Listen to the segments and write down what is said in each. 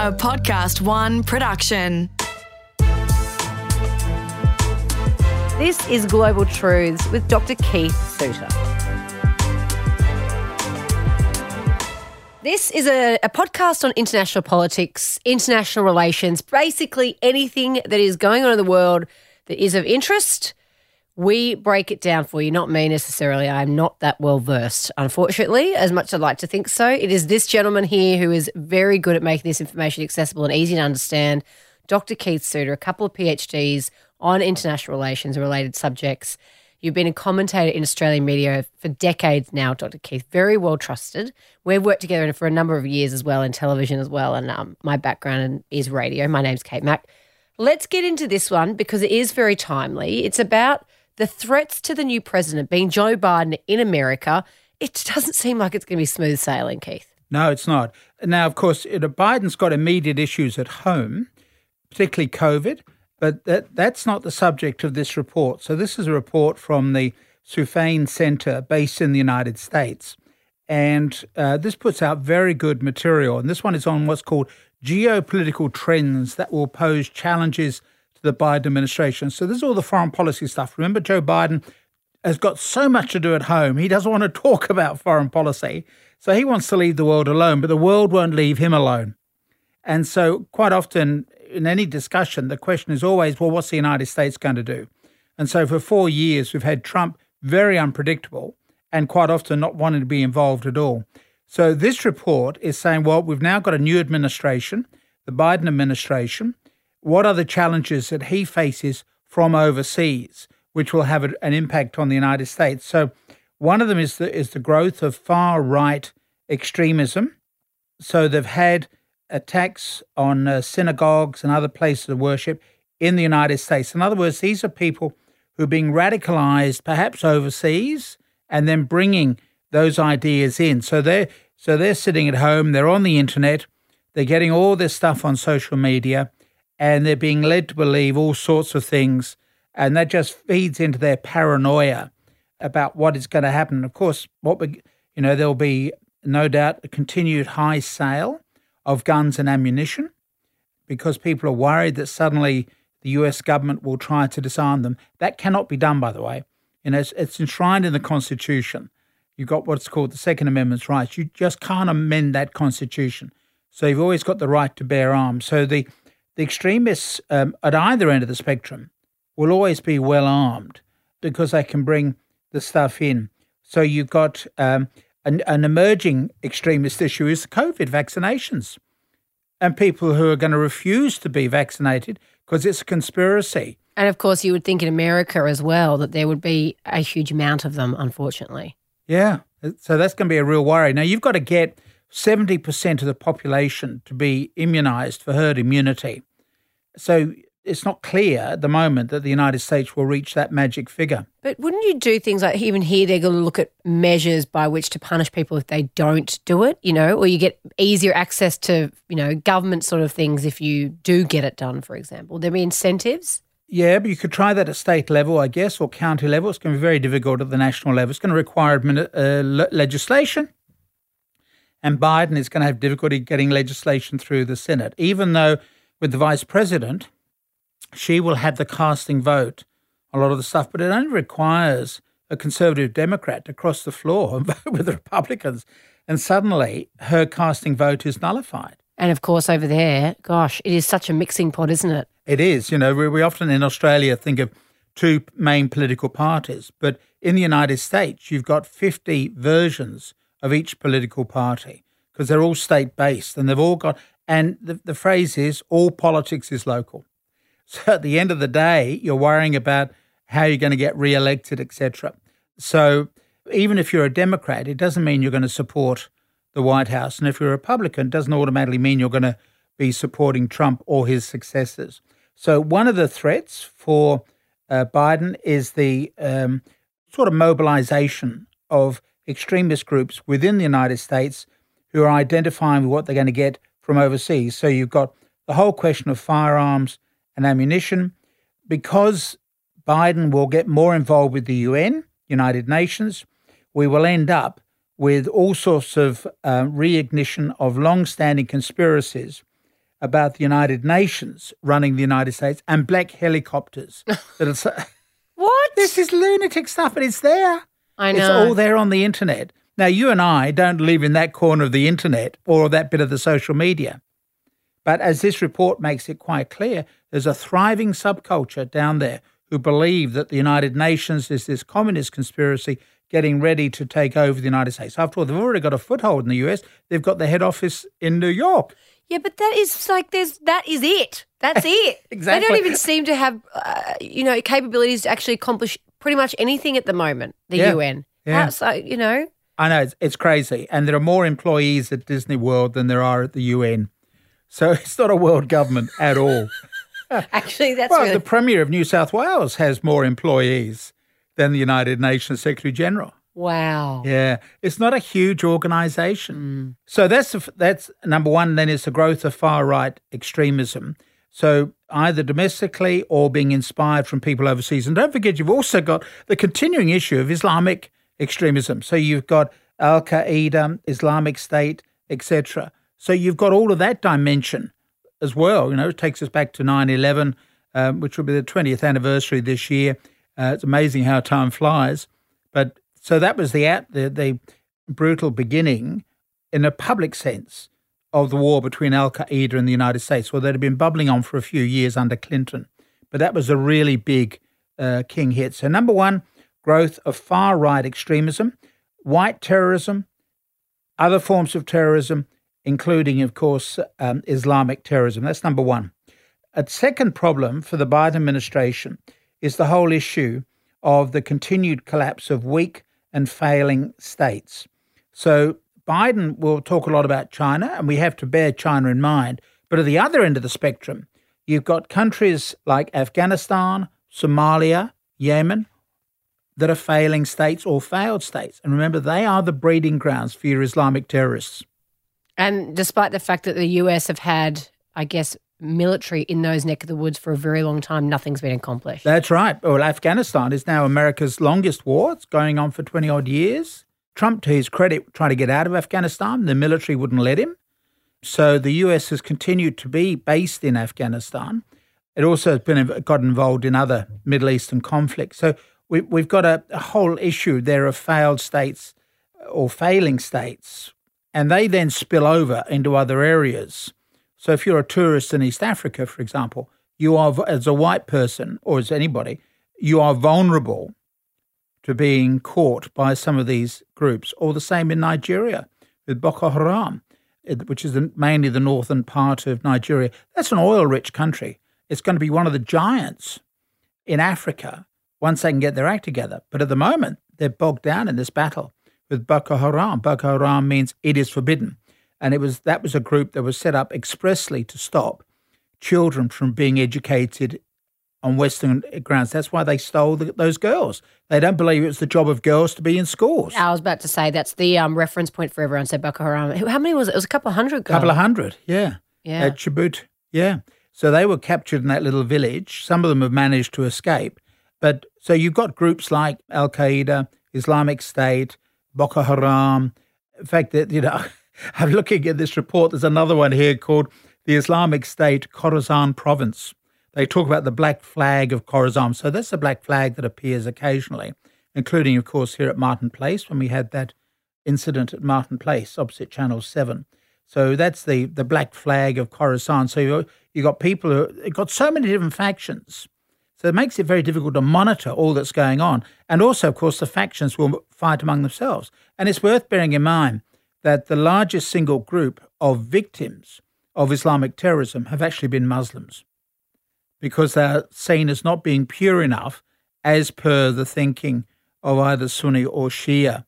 a Podcast One production. This is Global Truths with Dr. Keith Suter. This is a, a, podcast on international politics, international relations, basically anything that is going on in the world that is of interest. We break it down for you, not me necessarily. I'm not that well versed, unfortunately, as much as I'd like to think so. It is this gentleman here who is very good at making this information accessible and easy to understand. Dr. Keith Suter, a couple of PhDs on international relations and related subjects. You've been a commentator in Australian media for decades now, Dr. Keith. Very well trusted. We've worked together for a number of years as well in television as well. And um, my background is radio. My name's Kate Mack. Let's get into this one because it is very timely. It's about the threats to the new president being Joe Biden in America. It doesn't seem like it's going to be smooth sailing, Keith. No, it's not. Now, of course, Biden's got immediate issues at home, particularly COVID. But that, that's not the subject of this report. So, this is a report from the Soufan Center based in the United States. And uh, this puts out very good material. And this one is on what's called geopolitical trends that will pose challenges to the Biden administration. So, this is all the foreign policy stuff. Remember, Joe Biden has got so much to do at home. He doesn't want to talk about foreign policy. So, he wants to leave the world alone, but the world won't leave him alone. And so, quite often, in any discussion, the question is always, well, what's the United States going to do? And so for four years, we've had Trump very unpredictable and quite often not wanting to be involved at all. So this report is saying, well, we've now got a new administration, the Biden administration. What are the challenges that he faces from overseas, which will have an impact on the United States? So one of them is the, is the growth of far right extremism. So they've had attacks on uh, synagogues and other places of worship in the United States. In other words, these are people who are being radicalized perhaps overseas and then bringing those ideas in. So they're so they're sitting at home, they're on the internet, they're getting all this stuff on social media, and they're being led to believe all sorts of things, and that just feeds into their paranoia about what is going to happen. Of course, what we, you know, there'll be no doubt a continued high sale of guns and ammunition because people are worried that suddenly the US government will try to disarm them. That cannot be done, by the way. You know, it's, it's enshrined in the Constitution. You've got what's called the Second Amendment's rights. You just can't amend that Constitution. So you've always got the right to bear arms. So the, the extremists um, at either end of the spectrum will always be well armed because they can bring the stuff in. So you've got um, an, an emerging extremist issue is COVID vaccinations and people who are going to refuse to be vaccinated because it's a conspiracy. And of course, you would think in America as well that there would be a huge amount of them, unfortunately. Yeah. So that's going to be a real worry. Now, you've got to get 70% of the population to be immunized for herd immunity. So it's not clear at the moment that the United States will reach that magic figure. But wouldn't you do things like even here they're going to look at measures by which to punish people if they don't do it, you know, or you get easier access to, you know, government sort of things if you do get it done, for example. There be incentives? Yeah, but you could try that at state level, I guess, or county level. It's going to be very difficult at the national level. It's going to require uh, legislation. And Biden is going to have difficulty getting legislation through the Senate, even though with the vice president, she will have the casting vote a lot of the stuff, but it only requires a conservative Democrat to cross the floor and vote with the Republicans. And suddenly her casting vote is nullified. And of course, over there, gosh, it is such a mixing pot, isn't it? It is. You know, we, we often in Australia think of two main political parties, but in the United States, you've got 50 versions of each political party because they're all state based and they've all got, and the, the phrase is all politics is local. So at the end of the day, you're worrying about how you're going to get re-elected, etc. So even if you're a Democrat, it doesn't mean you're going to support the White House, and if you're a Republican, it doesn't automatically mean you're going to be supporting Trump or his successors. So one of the threats for uh, Biden is the um, sort of mobilization of extremist groups within the United States who are identifying what they're going to get from overseas. So you've got the whole question of firearms and ammunition. Because Biden will get more involved with the UN, United Nations, we will end up with all sorts of uh, reignition of long standing conspiracies about the United Nations running the United States and black helicopters. What? this is lunatic stuff, but it's there. I It's all there on the internet. Now, you and I don't live in that corner of the internet or that bit of the social media. But as this report makes it quite clear, there's a thriving subculture down there who believe that the United Nations is this communist conspiracy getting ready to take over the United States. After all, they've already got a foothold in the US. They've got the head office in New York. Yeah, but that is like there's that is it. That's it. Exactly. They don't even seem to have uh, you know capabilities to actually accomplish pretty much anything at the moment. The Yeah. UN. Yeah. That's like you know. I know it's, it's crazy, and there are more employees at Disney World than there are at the UN. So it's not a world government at all. Actually, that's well, really the Premier of New South Wales has more employees than the United Nations Secretary General. wow. Yeah, it's not a huge organisation. Hmm. So that's that's number one. Then is the growth of far right extremism. So either domestically or being inspired from people overseas. And don't forget, you've also got the continuing issue of Islamic extremism. So you've got Al Qaeda, Islamic State, etc. So you've got all of that dimension as well. You know, it takes us back to 9 11, um, which will be the 20th anniversary this year. Uh, it's amazing how time flies. But so that was the, the, the brutal beginning in a public sense of the war between Al Qaeda and the United States. Well, that had been bubbling on for a few years under Clinton. But that was a really big uh, king hit. So, number one, growth of far right extremism, white terrorism, other forms of terrorism, including, of course, um, Islamic terrorism. That's number one. A second problem for the Biden administration is the whole issue of the continued collapse of weak and failing states. So Biden will talk a lot about China, and we have to bear China in mind. But at the other end of the spectrum, you've got countries like Afghanistan, Somalia, Yemen, that are failing states or failed states. And remember, they are the breeding grounds for your Islamic terrorists. And despite the fact that the US have had, I guess, military in those neck of the woods for a very long time, nothing's been accomplished. That's right. Well, Afghanistan is now America's longest war. It's going on for 20 odd years. Trump, to his credit, tried to get out of Afghanistan. The military wouldn't let him. So the US has continued to be based in Afghanistan. It also has been got involved in other Middle Eastern conflicts. So we, we've got a, a whole issue there of failed states uh, or failing states, and they then spill over into other areas. So if you're a tourist in East Africa, for example, you are, as a white person or as anybody, you are vulnerable to being caught by some of these groups, or the same in Nigeria with Boko Haram, eh, which is mainly the northern part of Nigeria. That's an oil rich country. It's going to be one of the giants in Africa once they can get their act together. But at the moment, they're bogged down in this battle with Boko Haram. Boko Haram means it is forbidden. And it was that was a group that was set up expressly to stop children from being educated on Western grounds. That's why they stole the, those girls. They don't believe it's the job of girls to be in schools. I was about to say that's the um, reference point for everyone. So Boko Haram. How many was it? It was a couple of hundred. A couple of hundred, yeah. Yeah. At Chibok, yeah. So they were captured in that little village. Some of them have managed to escape. But so you've got groups like Al Qaeda, Islamic State, Boko Haram. In fact, that you know, I'm looking at this report. There's another one here called the Islamic State Khorasan Province. They talk about the black flag of Khorasan. So that's a black flag that appears occasionally, including, of course, here at Martin Place when we had that incident at Martin Place opposite Channel 7. So that's the, the black flag of Khorasan. So you you got people who you've got so many different factions. So it makes it very difficult to monitor all that's going on. And also, of course, the factions will fight among themselves. And it's worth bearing in mind that the largest single group of victims of Islamic terrorism have actually been Muslims because they're seen as not being pure enough as per the thinking of either Sunni or Shia.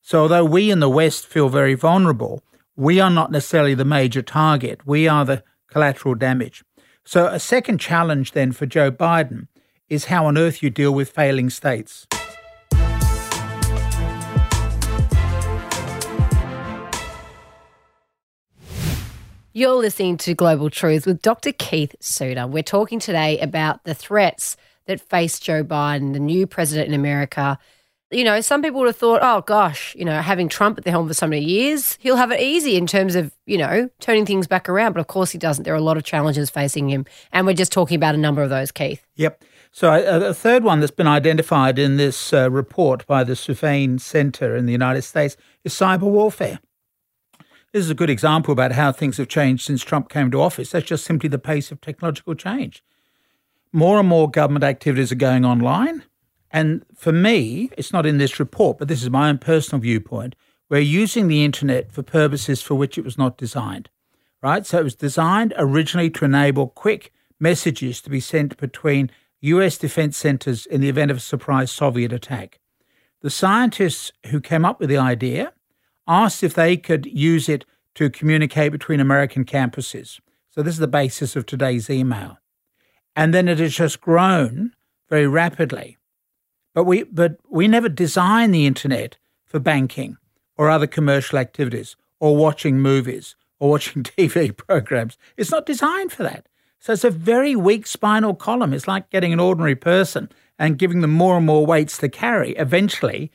So, although we in the West feel very vulnerable, we are not necessarily the major target. We are the collateral damage. So, a second challenge then for Joe Biden is how on earth you deal with failing states. You're listening to Global Truth with Dr. Keith Suter. We're talking today about the threats that face Joe Biden, the new president in America. you know, some people would have thought, oh gosh, you know, having Trump at the helm for so many years, he'll have it easy in terms of, you know, turning things back around. But of course he doesn't. There are a lot of challenges facing him. And we're just talking about a number of those, Keith. Yep. So uh, a third one that's been identified in this uh, report by the Soufan Center in the United States is cyber warfare. This is a good example about how things have changed since Trump came to office. That's just simply the pace of technological change. More and more government activities are going online. And for me, it's not in this report, but this is my own personal viewpoint. We're using the internet for purposes for which it was not designed, right? So it was designed originally to enable quick messages to be sent between US defense centers in the event of a surprise Soviet attack. The scientists who came up with the idea asked if they could use it to communicate between American campuses. So this is the basis of today's email. And then it has just grown very rapidly. But we but we never designed the internet for banking or other commercial activities or watching movies or watching TV programs. It's not designed for that. So it's a very weak spinal column. It's like getting an ordinary person and giving them more and more weights to carry. Eventually,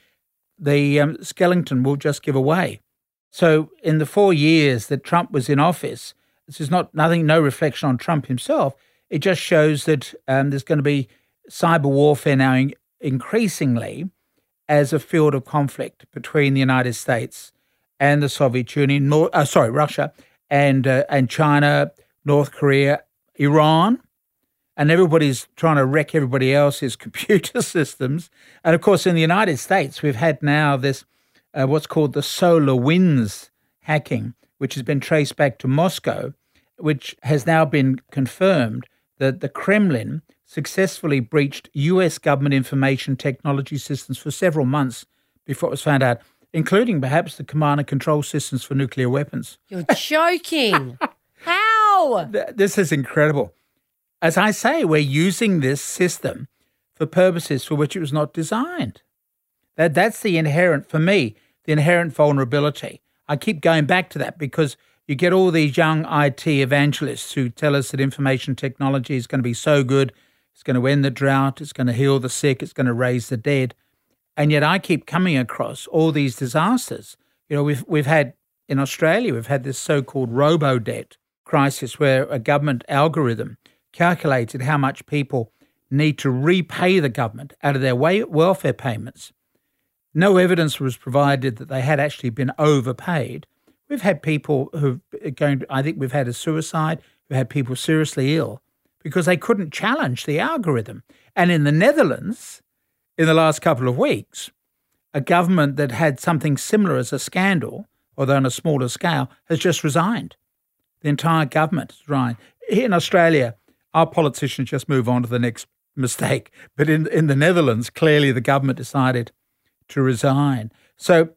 the um, skeleton will just give away. So, in the four years that Trump was in office, this is not nothing, no reflection on Trump himself. It just shows that um, there's going to be cyber warfare now in, increasingly as a field of conflict between the United States and the Soviet Union, nor, uh, sorry, Russia and uh, and China, North Korea, Iran, and everybody's trying to wreck everybody else's computer systems. And of course, in the United States, we've had now this uh, what's called the SolarWinds hacking, which has been traced back to Moscow, which has now been confirmed that the Kremlin successfully breached US government information technology systems for several months before it was found out, including perhaps the command and control systems for nuclear weapons. You're joking. How? This is incredible. As I say, we're using this system for purposes for which it was not designed. That that's the inherent for me, the inherent vulnerability. I keep going back to that because you get all these young IT evangelists who tell us that information technology is going to be so good, it's going to end the drought, it's going to heal the sick, it's going to raise the dead. And yet I keep coming across all these disasters. You know, we've we've had in Australia, we've had this so-called robo debt crisis where a government algorithm calculated how much people need to repay the government out of their welfare payments. No evidence was provided that they had actually been overpaid. We've had people who've going. I think we've had a suicide. We've had people seriously ill because they couldn't challenge the algorithm. And in the Netherlands, in the last couple of weeks, a government that had something similar as a scandal, although on a smaller scale, has just resigned. The entire government is resigned. Here in Australia, our politicians just move on to the next mistake. But in, in the Netherlands, clearly the government decided to resign. So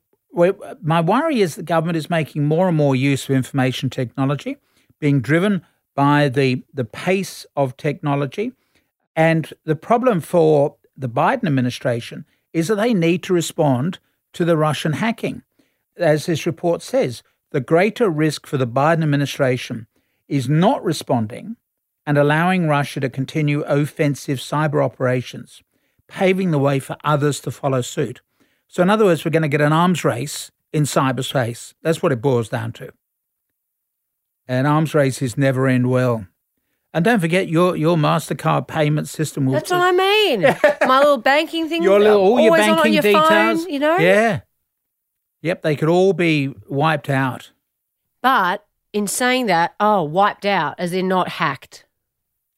my worry is the government is making more and more use of information technology, being driven by the, the pace of technology. And the problem for the Biden administration is that they need to respond to the Russian hacking. As this report says, the greater risk for the Biden administration is not responding and allowing Russia to continue offensive cyber operations, paving the way for others to follow suit. So, in other words, we're going to get an arms race in cyberspace. That's what it boils down to. An arms races never end well. And don't forget your your Mastercard payment system will. That's what I mean. My little banking thing. Your little all your banking on your details. Phone, you know. Yeah. Yep, they could all be wiped out. But in saying that, oh, wiped out, as in not hacked.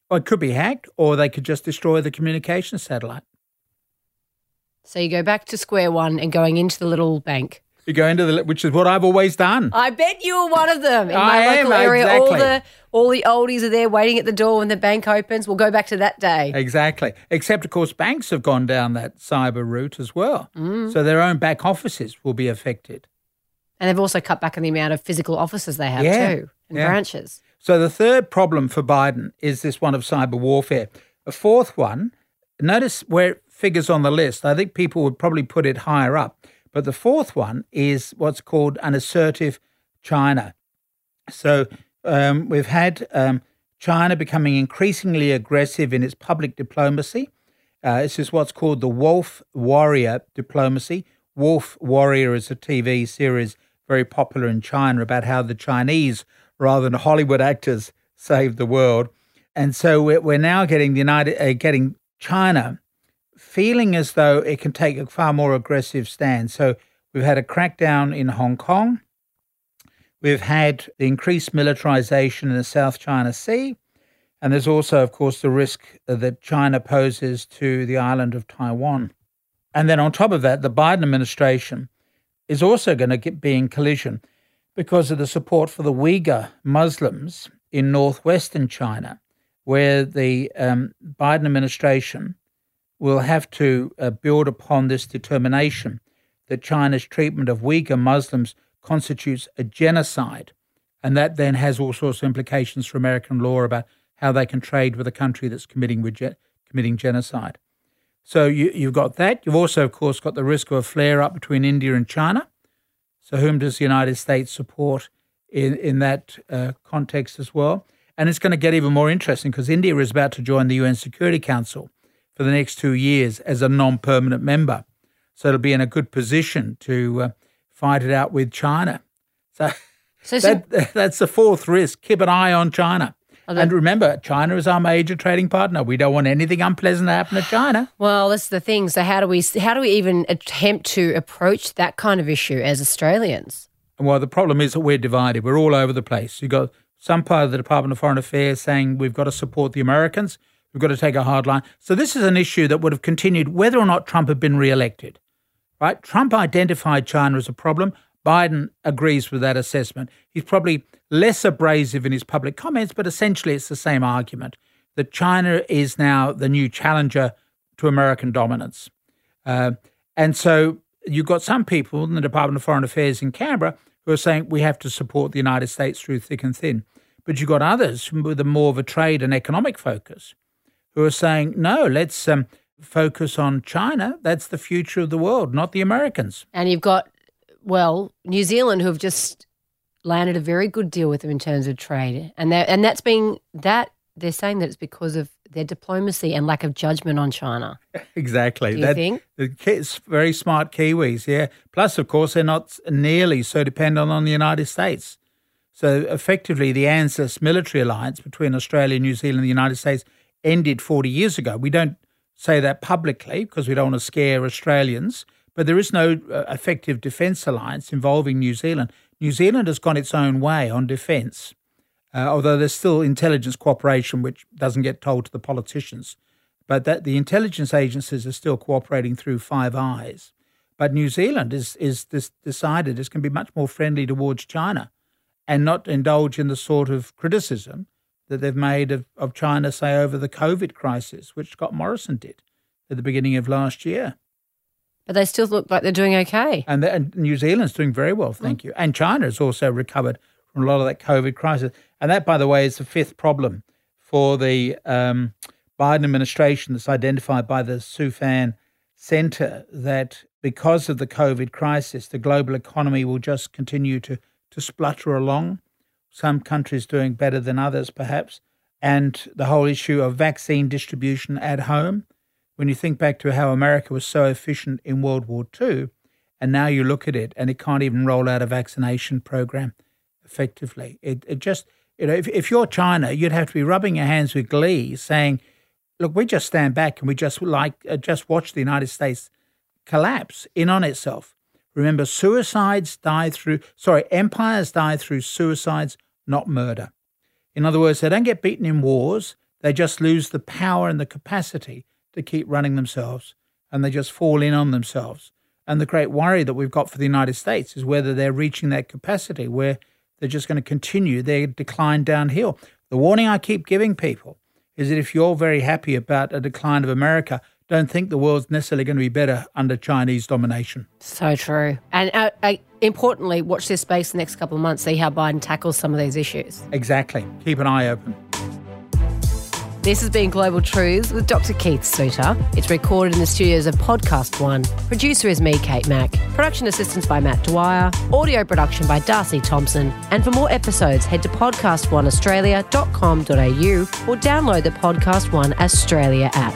Well, it could be hacked, or they could just destroy the communication satellite. So you go back to square one and going into the little bank. You go into the, which is what I've always done. I bet you were one of them in I my am, local area. exactly. All the all the oldies are there waiting at the door when the bank opens. We'll go back to that day. Exactly. Except, of course, banks have gone down that cyber route as well. Mm. So their own back offices will be affected. And they've also cut back on the amount of physical offices they have Yeah, too and yeah. branches. So the third problem for Biden is this one of cyber warfare. A fourth one, notice where it figures on the list. I think people would probably put it higher up. But the fourth one is what's called an assertive China. So um, we've had um, China becoming increasingly aggressive in its public diplomacy, Uh, this is what's called the Wolf Warrior diplomacy. Wolf Warrior is a TV series very popular in China about how the Chinese, rather than Hollywood actors, save the world. And so we're, now getting the United, uh, getting China feeling as though it can take a far more aggressive stand. So we've had a crackdown in Hong Kong. We've had the increased militarization in the South China Sea. And there's also, of course, the risk that China poses to the island of Taiwan. And then on top of that, the Biden administration is also going to get, be in collision because of the support for the Uyghur Muslims in northwestern China, where the um, Biden administration will have to uh, build upon this determination that China's treatment of Uyghur Muslims constitutes a genocide. And that then has all sorts of implications for American law about how they can trade with a country that's committing, committing genocide. So you, you've got that. You've also, of course, got the risk of a flare up between India and China. So whom does the United States support in, in that uh, context as well? And it's going to get even more interesting because India is about to join the UN Security Council for the next two years as a non permanent member. So it'll be in a good position to uh, fight it out with China. So, so, that, that's the fourth risk. Keep an eye on China. And remember, China is our major trading partner. We don't want anything unpleasant to happen to China. Well, that's the thing. So how do we how do we even attempt to approach that kind of issue as Australians? Well, the problem is that we're divided. We're all over the place. You've got some part of the Department of Foreign Affairs saying we've got to support the Americans. We've got to take a hard line. So this is an issue that would have continued whether or not Trump had been re-elected. Right? Trump identified China as a problem. Biden agrees with that assessment. He's probably less abrasive in his public comments, but essentially it's the same argument that China is now the new challenger to American dominance. Uh, and so you've got some people in the Department of Foreign Affairs in Canberra who are saying we have to support the United States through thick and thin. But you've got others with a more of a trade and economic focus who are saying, no, let's um, focus on China. That's the future of the world, not the Americans. And you've got well, New Zealand, who have just landed a very good deal with them in terms of trade, and and that's been that they're saying that it's because of their diplomacy and lack of judgment on China. Exactly. Do you that, think? It's very smart Kiwis, yeah. Plus, of course, they're not nearly so dependent on the United States. So, effectively, the ANZUS military alliance between Australia, New Zealand, and the United States ended 40 years ago. We don't say that publicly because we don't want to scare Australians. But there is no uh, effective defence alliance involving New Zealand. New Zealand has gone its own way on defence, uh, although there's still intelligence cooperation, which doesn't get told to the politicians. But that the intelligence agencies are still cooperating through Five Eyes. But New Zealand is is this decided is going to be much more friendly towards China, and not indulge in the sort of criticism that they've made of, of China, say over the COVID crisis, which Scott Morrison did at the beginning of last year. But they still look like they're doing okay. And, the, and New Zealand's doing very well, thank mm. you. And China has also recovered from a lot of that COVID crisis. And that, by the way, is the fifth problem for the um, Biden administration that's identified by the Soufan Center that because of the COVID crisis, the global economy will just continue to, to splutter along. Some countries doing better than others, perhaps. And the whole issue of vaccine distribution at home when you think back to how America was so efficient in World War II, and now you look at it and it can't even roll out a vaccination program effectively. It, it just, you know, if, if you're China, you'd have to be rubbing your hands with glee saying, look, we just stand back and we just like, uh, just watch the United States collapse in on itself. Remember, suicides die through, sorry, empires die through suicides, not murder. In other words, they don't get beaten in wars, they just lose the power and the capacity to keep running themselves and they just fall in on themselves. And the great worry that we've got for the United States is whether they're reaching that capacity where they're just going to continue their decline downhill. The warning I keep giving people is that if you're very happy about a decline of America, don't think the world's necessarily going to be better under Chinese domination. So true. And uh, uh, importantly, watch this space the next couple of months, see how Biden tackles some of these issues. Exactly. Keep an eye open. This has been Global Truths with Dr. Keith Suter. It's recorded in the studios of Podcast One. Producer is me, Kate Mack. Production assistance by Matt Dwyer. Audio production by Darcy Thompson. And for more episodes, head to podcastoneaustralia.com.au or download the Podcast One Australia app.